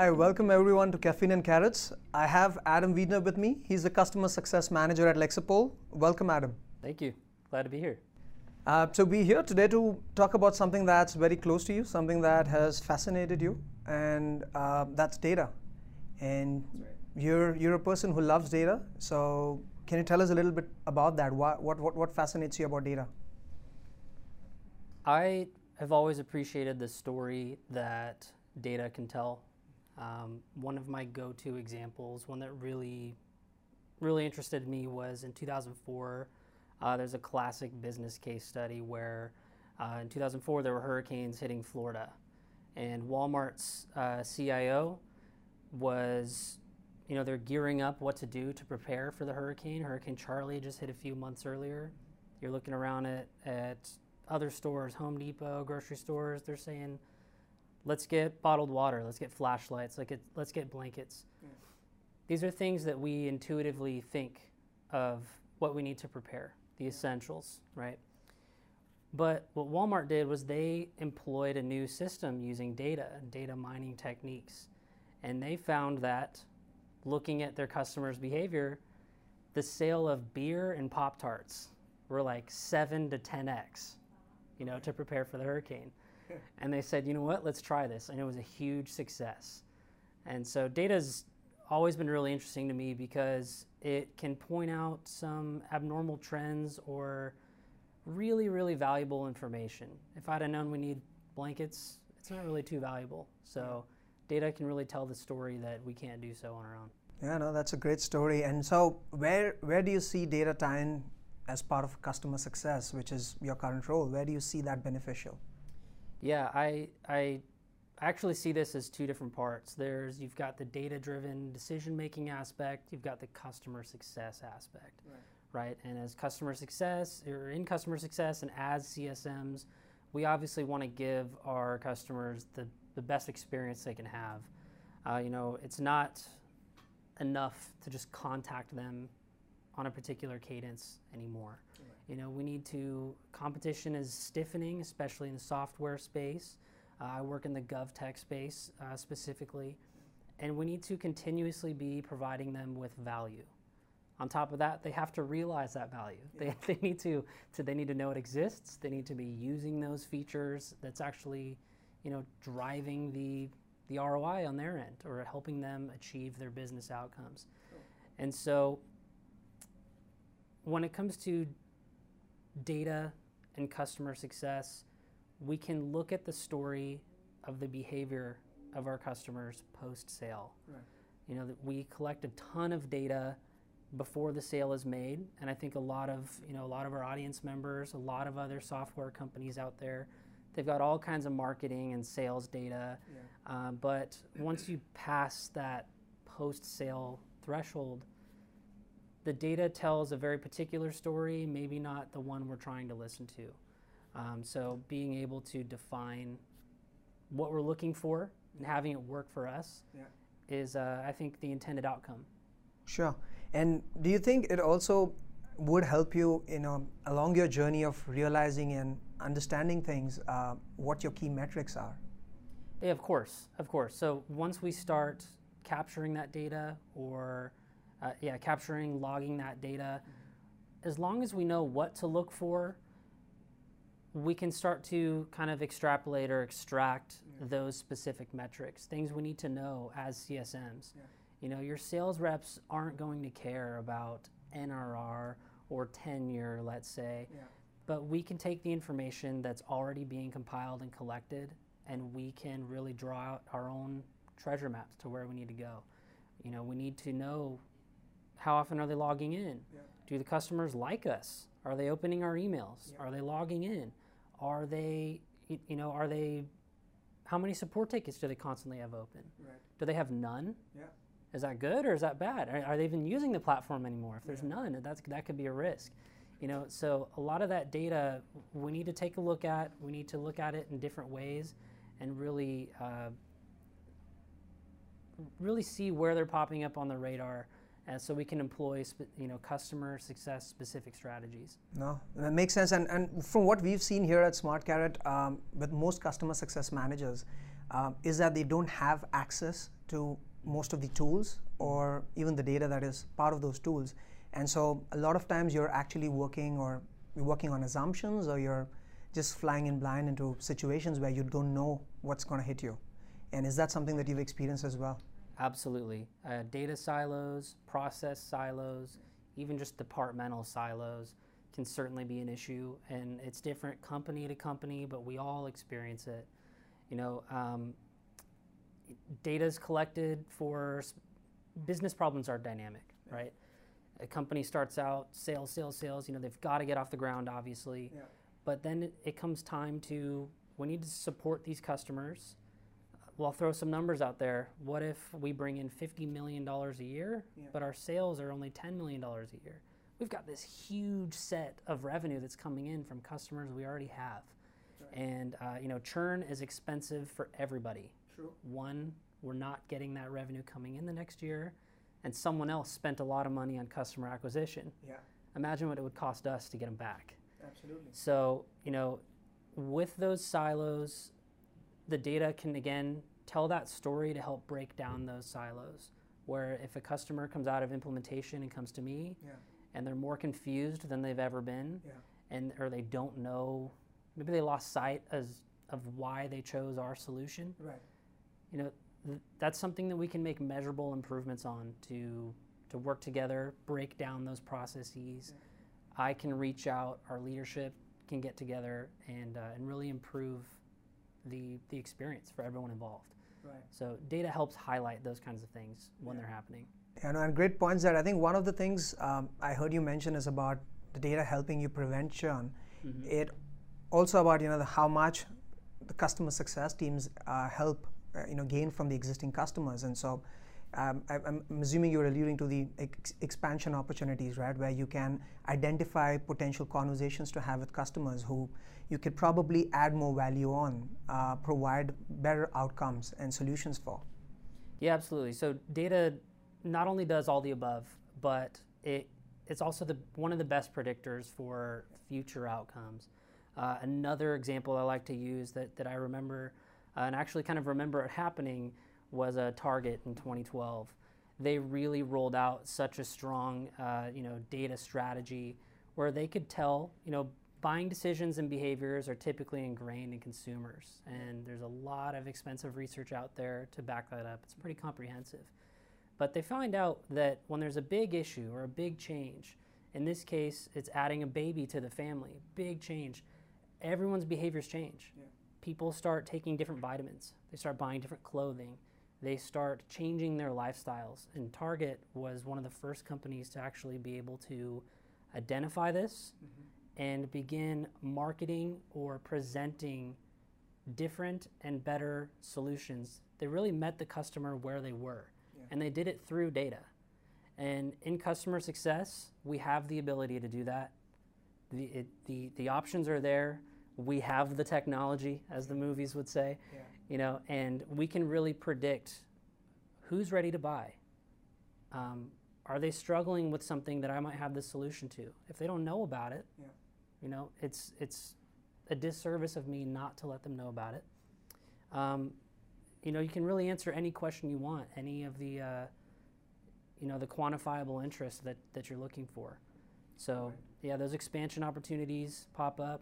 Hi, welcome everyone to Kaffeine and Karrots. I have Adam Wiedner with me. He's the Customer Success Manager at Lexipol. Welcome, Adam. Thank you. Glad to be here. Uh, so we're here today to talk about something that's very close to you, something that has fascinated you, and uh, that's data. And right. you're you're a person who loves data. So can you tell us a little bit about that? What what, what fascinates you about data? I have always appreciated the story that data can tell. Um, one of my go-to examples, one that really, really interested me, was in 2004. Uh, there's a classic business case study where uh, in 2004 there were hurricanes hitting Florida, and Walmart's uh, CIO was, you know, they're gearing up what to do to prepare for the hurricane. Hurricane Charley just hit a few months earlier. You're looking around at, at other stores, Home Depot, grocery stores, they're saying, let's get bottled water, let's get flashlights, let's get, let's get blankets. Yeah. These are things that we intuitively think of what we need to prepare, the essentials, right? But what Walmart did was they employed a new system using data and data mining techniques. And they found that looking at their customers' behavior, the sale of beer and Pop Tarts were like 7 to 10x you know, to prepare for the hurricane. and they said, you know what, let's try this. And it was a huge success. And so data's always been really interesting to me because it can point out some abnormal trends or really, really valuable information. If I'd have known we need blankets, it's not really too valuable. So data can really tell the story that we can't do so on our own. Yeah, no, that's a great story. And so, where where do you see data tying as part of customer success, which is your current role? Where do you see that beneficial? Yeah, I, I actually see this as two different parts. There's you've got the data-driven decision-making aspect, you've got the customer success aspect, right? right? And as customer success or in customer success and as CSMs, we obviously want to give our customers the, the best experience they can have. Uh, you know, it's not enough to just contact them on a particular cadence anymore. Right. You know, we need to, competition is stiffening, especially in the software space. Uh, I work in the GovTech space uh, specifically, and we need to continuously be providing them with value. On top of that, they have to realize that value. Yeah. They, they need to, to they need to know it exists. They need to be using those features that's actually, you know, driving the the ROI on their end or helping them achieve their business outcomes. Cool. And so when it comes to data and customer success, we can look at the story of the behavior of our customers post sale. Right. You know, that we collect a ton of data before the sale is made, and I think a lot of you know a lot of our audience members, a lot of other software companies out there, they've got all kinds of marketing and sales data. Yeah. Uh, but once you pass that post sale threshold, the data tells a very particular story, maybe not the one we're trying to listen to. Um, so being able to define what we're looking for and having it work for us yeah. is, uh, I think, the intended outcome. Sure. And do you think it also would help you, you know, along your journey of realizing and understanding things, uh, what your key metrics are? Yeah, of course, of course. So once we start capturing that data or uh, yeah, capturing, logging that data. As long as we know what to look for, we can start to kind of extrapolate or extract yeah. those specific metrics, things we need to know as CSMs. Yeah. You know, your sales reps aren't going to care about NRR or tenure, let's say, yeah. but we can take the information that's already being compiled and collected, and we can really draw out our own treasure maps to where we need to go. You know, we need to know how often are they logging in? Yeah. Do the customers like us? Are they opening our emails? Yeah. Are they logging in? Are they, you know, are they, how many support tickets do they constantly have open? Right. Do they have none? Yeah. Is that good or is that bad? Are, are they even using the platform anymore? If there's yeah. none, that's, that could be a risk. You know, so a lot of that data we need to take a look at. We need to look at it in different ways and really, uh, really see where they're popping up on the radar and so we can employ you know customer success specific strategies. No, that makes sense. And, and from what we've seen here at SmartKarrot, um, with most customer success managers, um, is that they don't have access to most of the tools or even the data that is part of those tools. And so a lot of times you're actually working or you're working on assumptions or you're just flying in blind into situations where you don't know what's going to hit you. And is that something that you've experienced as well? Absolutely. Uh, data silos, process silos, even just departmental silos can certainly be an issue. And it's different company to company, but we all experience it. You know, um, data is collected for business problems are dynamic, right? A company starts out sales, sales, sales. You know, they've got to get off the ground, obviously. Yeah. But then it, it comes time to we need to support these customers. Well, I'll throw some numbers out there. What if we bring in $50 million a year, yeah. but our sales are only $10 million a year? We've got this huge set of revenue that's coming in from customers we already have. Right. And, uh, you know, churn is expensive for everybody. True. One, we're not getting that revenue coming in the next year, and someone else spent a lot of money on customer acquisition. Yeah. Imagine what it would cost us to get them back. Absolutely. So, you know, with those silos, the data can again tell that story to help break down those silos. Where if a customer comes out of implementation and comes to me, yeah. and they're more confused than they've ever been, yeah. and or they don't know, maybe they lost sight as of why they chose our solution. Right. You know, th- that's something that we can make measurable improvements on to to work together, break down those processes. Yeah I can reach out, our leadership can get together and, uh, and really improve the, the experience for everyone involved. Right. So data helps highlight those kinds of things when yeah. they're happening. Yeah, no, and great points there. I think one of the things um, I heard you mention is about the data helping you prevent churn. Mm-hmm. It also about you know the, how much the customer success teams uh, help uh, you know gain from the existing customers, and so um, I, am assuming you're alluding to the ex- expansion opportunities, right, where you can identify potential conversations to have with customers who you could probably add more value on, uh, provide better outcomes and solutions for. Yeah, absolutely. So data not only does all the above, but it it's also the one of the best predictors for future outcomes. Uh, another example I like to use that, that I remember uh, and actually kind of remember it happening was a target in 2012. They really rolled out such a strong, uh, you know, data strategy where they could tell, you know, buying decisions and behaviors are typically ingrained in consumers, and there's a lot of expensive research out there to back that up. It's pretty comprehensive. But they find out that when there's a big issue or a big change, in this case, it's adding a baby to the family, big change, everyone's behaviors change. Yeah. People start taking different vitamins, they start buying different clothing, they start changing their lifestyles. And Target was one of the first companies to actually be able to identify this mm-hmm. and begin marketing or presenting different and better solutions. They really met the customer where they were, yeah. and they did it through data. And in customer success, we have the ability to do that. The, it, the, the options are there. We have the technology, as the movies would say. Yeah you know, and we can really predict who's ready to buy. Um, are they struggling with something that I might have the solution to? If they don't know about it, yeah. you know, it's it's a disservice of me not to let them know about it. Um, you know, you can really answer any question you want, any of the, uh, you know, the quantifiable interest that, that you're looking for. So, right. yeah, those expansion opportunities pop up.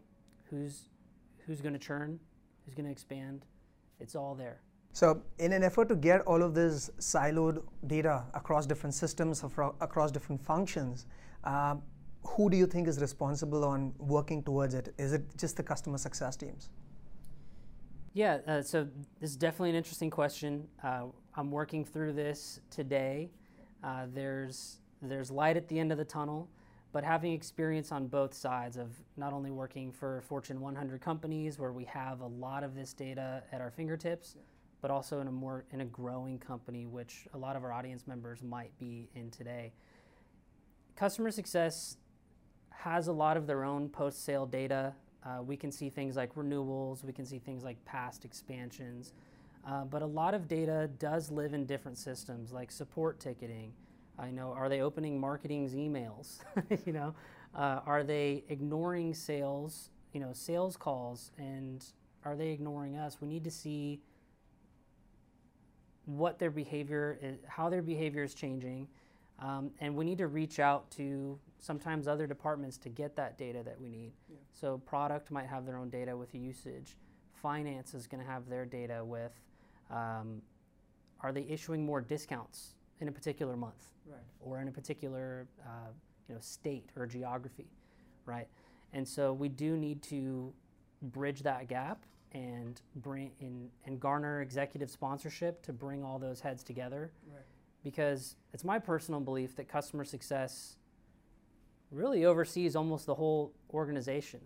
Who's who's going to churn? Who's going to expand? It's all there. So, in an effort to get all of this siloed data across different systems, across different functions, um, who do you think is responsible on working towards it? Is it just the customer success teams? Yeah, uh, so this is definitely an interesting question. Uh, I'm working through this today. Uh, there's there's light at the end of the tunnel but having experience on both sides of not only working for Fortune 100 companies where we have a lot of this data at our fingertips, yeah. but also in a more in a growing company, which a lot of our audience members might be in today. Customer success has a lot of their own post-sale data. Uh, we can see things like renewals, we can see things like past expansions, uh, but a lot of data does live in different systems like support ticketing. I know, are they opening marketing's emails? you know, uh, are they ignoring sales, you know, sales calls, and are they ignoring us? We need to see what their behavior is, how their behavior is changing, um, and we need to reach out to sometimes other departments to get that data that we need. Yeah. So product might have their own data with usage. Finance is going to have their data with um, are they issuing more discounts in a particular month right. or in a particular uh, you know state or geography, right? And so we do need to bridge that gap and bring in and garner executive sponsorship to bring all those heads together. Right. Because it's my personal belief that customer success really oversees almost the whole organization.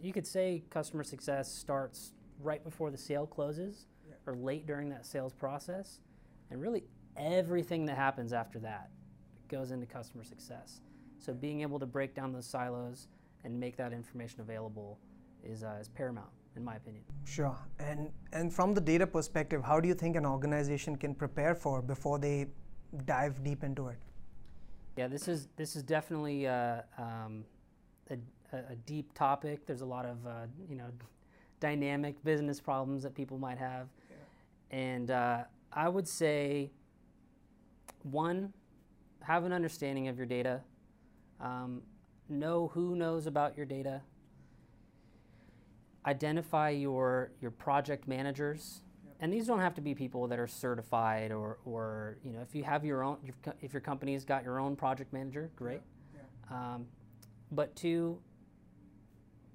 You could say customer success starts right before the sale closes yeah. or late during that sales process, and really everything that happens after that goes into customer success. So being able to break down those silos and make that information available is, uh, is paramount in my opinion. Sure. And and from the data perspective, how do you think an organization can prepare for before they dive deep into it? Yeah, this is this is definitely uh, um, a, a, deep topic. There's a lot of uh, you know dynamic business problems that people might have, yeah. and uh, I would say one, have an understanding of your data. Um, know who knows about your data identify your your project managers yep. and these don't have to be people that are certified or or you know if you have your own if your company's got your own project manager great yeah. Yeah. Um, but two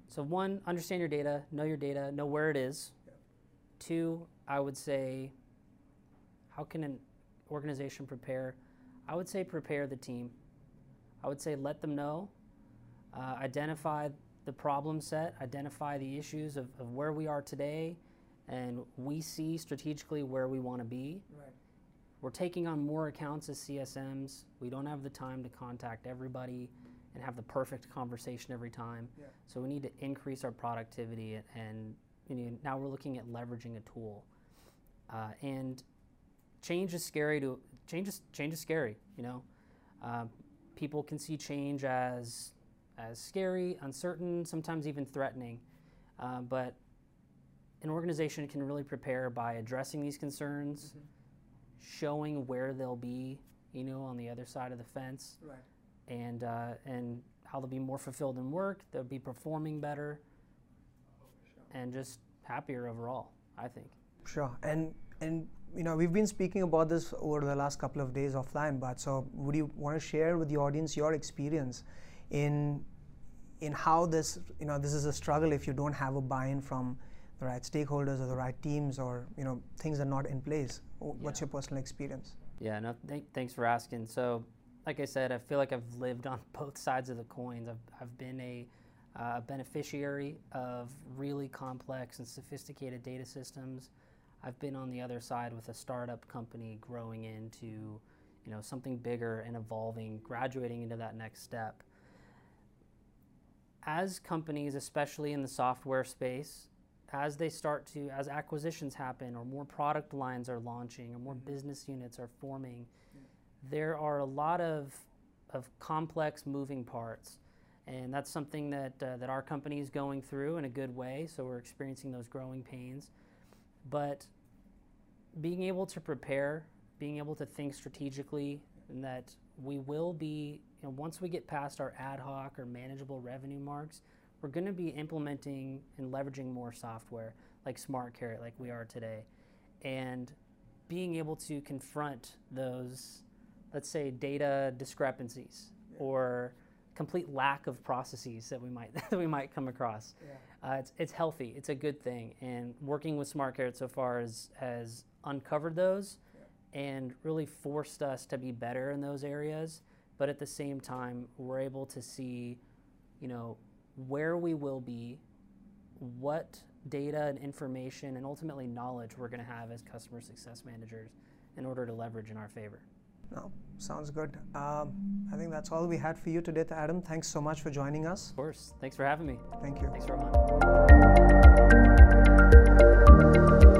so one understand your data know your data know where it is yep. two i would say how can an organization prepare i would say prepare the team i would say let them know uh, identify the problem set, identify the issues of, of where we are today, and we see strategically where we want to be. Right. We're taking on more accounts as CSMs. We don't have the time to contact everybody and have the perfect conversation every time. Yeah. So we need to increase our productivity, and you know, now we're looking at leveraging a tool. Uh, and change is scary to change is change is scary. You know, uh, people can see change as as scary, uncertain, sometimes even threatening. Uh, but an organization can really prepare by addressing these concerns, mm-hmm. showing where they'll be, you know, on the other side of the fence, right. and uh, and how they'll be more fulfilled in work, they'll be performing better, sure. and just happier overall. I think. Sure, and and you know we've been speaking about this over the last couple of days offline, but so would you want to share with the audience your experience? in in how this you know this is a struggle if you don't have a buy-in from the right stakeholders or the right teams or you know things are not in place what's yeah. your personal experience yeah no th- thanks for asking so like i said i feel like i've lived on both sides of the coins i've, I've been a uh, beneficiary of really complex and sophisticated data systems i've been on the other side with a startup company growing into you know something bigger and evolving graduating into that next step as companies, especially in the software space, as they start to, as acquisitions happen, or more product lines are launching, or more mm-hmm. business units are forming, yeah. there are a lot of, of complex moving parts. And that's something that, uh, that our company is going through in a good way, so we're experiencing those growing pains. But being able to prepare, being able to think strategically, and that we will be you know, once we get past our ad hoc or manageable revenue marks, we're going to be implementing and leveraging more software like SmartKarrot, like we are today, and being able to confront those, let's say, data discrepancies yeah. or complete lack of processes that we might that we might come across. Yeah. Uh, it's, it's healthy. It's a good thing. And working with SmartKarrot so far has has uncovered those and really forced us to be better in those areas but at the same time, we're able to see, you know, where we will be, what data and information and ultimately knowledge we're going to have as customer success managers in order to leverage in our favor. No, sounds good. Um, I think that's all we had for you today, Adam. Thanks so much for joining us. Of course. Thanks for having me. Thank you. Thanks for having.